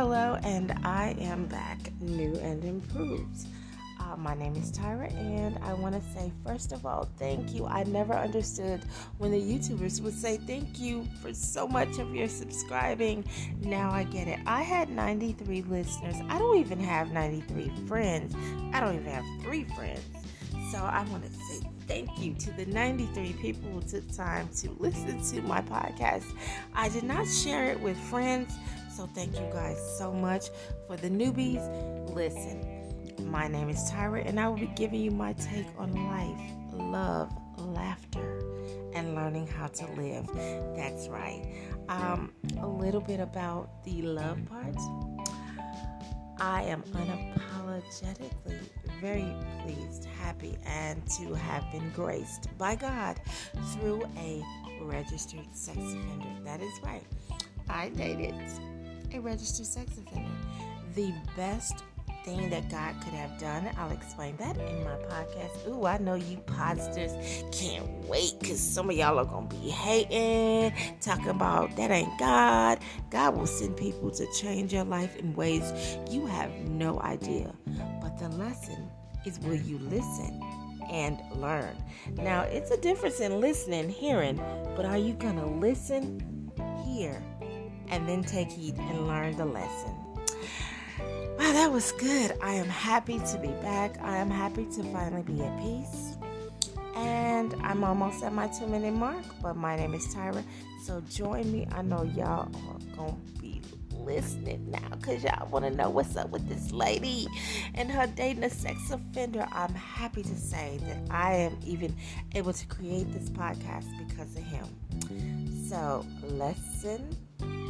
hello, and I am back, new and improved. Uh, my name is Tyra, and I want to say, first of all, thank you. I never understood when the YouTubers would say thank you for so much of your subscribing. Now I get it. I had 93 listeners. I don't even have 93 friends. I don't even have three friends. So I want to say thank you to the 93 people who took time to listen to my podcast. I did not share it with friends, so thank you guys so much. For the newbies, listen. My name is Tyra, and I will be giving you my take on life, love, laughter, and learning how to live. That's right. Um, a little bit about the love part. I am unapologetically very pleased, happy, and to have been graced by God through a registered sex offender. That is right. I dated a registered sex offender. The best thing that God could have done. I'll explain that in my podcast. Ooh, I know you podsters can't wait because some of y'all are going to be hating, talking about that ain't God. God will send people to change your life in ways you have no idea. The lesson is will you listen? and learn. Now, it's a difference in listening, hearing, but are you going to listen, hear, and then take heed and learn the lesson? Wow, that was good. I am happy to be back. I am happy to finally be at peace. And I'm almost at my two minute mark, but my name is Tyra. So join me. I know y'all are going to be listening now because y'all want to know what's up with this lady and her dating a sex offender. I'm happy to say that I am even able to create this podcast because of him. So, lesson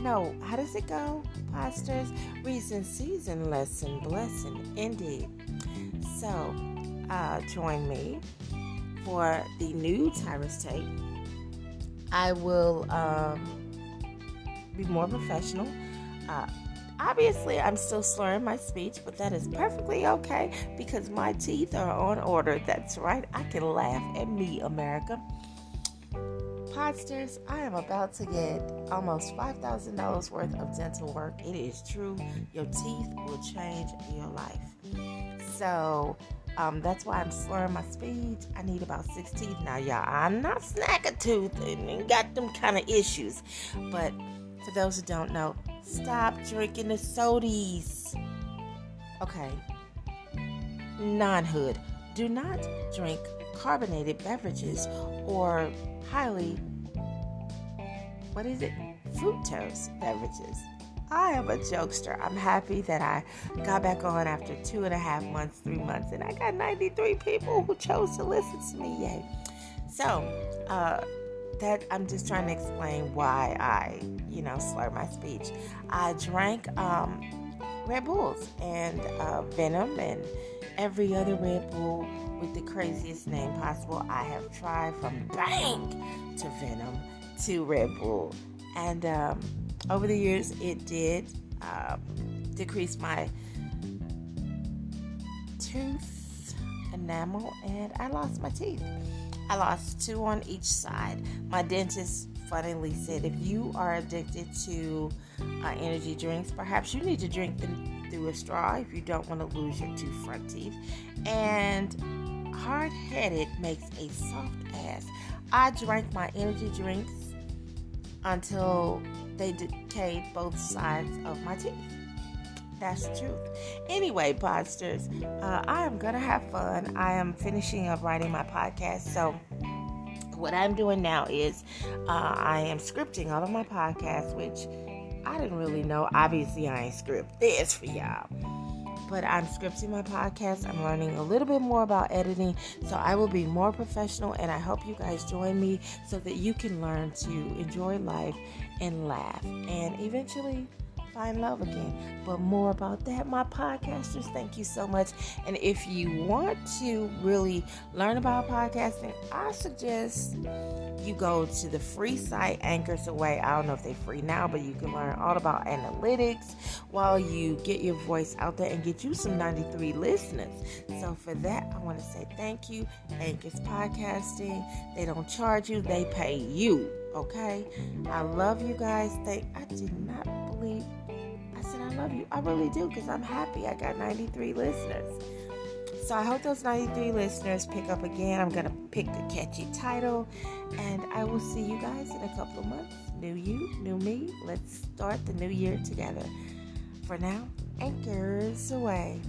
no, how does it go? Pastors, reason, season, lesson, blessing, indeed. So, uh, join me for the new Tyrus Tape. I will um, be more professional. Uh, obviously, I'm still slurring my speech, but that is perfectly okay because my teeth are on order. That's right. I can laugh at me, America. Podsters, I am about to get almost $5,000 worth of dental work. It is true. Your teeth will change your life. So, um, that's why I'm slurring my speech. I need about six teeth now, y'all. I'm not snack a tooth and got them kind of issues. But for those who don't know, stop drinking the sodies. Okay. Non hood. Do not drink carbonated beverages or highly, what is it? Fructose beverages. I am a jokester. I'm happy that I got back on after two and a half months, three months, and I got 93 people who chose to listen to me. Yay. So, uh, that I'm just trying to explain why I, you know, slur my speech. I drank um, Red Bulls and uh, Venom and every other Red Bull with the craziest name possible. I have tried from Bang to Venom to Red Bull. And um, over the years, it did um, decrease my tooth enamel and I lost my teeth. I lost two on each side. My dentist funnily said if you are addicted to uh, energy drinks, perhaps you need to drink them through a straw if you don't want to lose your two front teeth. And hard headed makes a soft ass. I drank my energy drinks until they decayed both sides of my teeth. That's the truth. Anyway, podsters, uh, I am going to have fun. I am finishing up writing my podcast. So, what I'm doing now is uh, I am scripting all of my podcasts, which I didn't really know. Obviously, I ain't script this for y'all. But I'm scripting my podcast. I'm learning a little bit more about editing. So I will be more professional. And I hope you guys join me so that you can learn to enjoy life and laugh. And eventually, find love again. But more about that, my podcasters, thank you so much. And if you want to really learn about podcasting, I suggest you go to the free site Anchors Away. I don't know if they're free now, but you can learn all about analytics while you get your voice out there and get you some 93 listeners. So for that, I want to say thank you. Anchors Podcasting. They don't charge you, they pay you. Okay? I love you guys. Thank I did not believe love you. I really do because I'm happy. I got 93 listeners. So I hope those 93 listeners pick up again. I'm going to pick a catchy title. And I will see you guys in a couple of months. New you, new me. Let's start the new year together. For now, anchors away.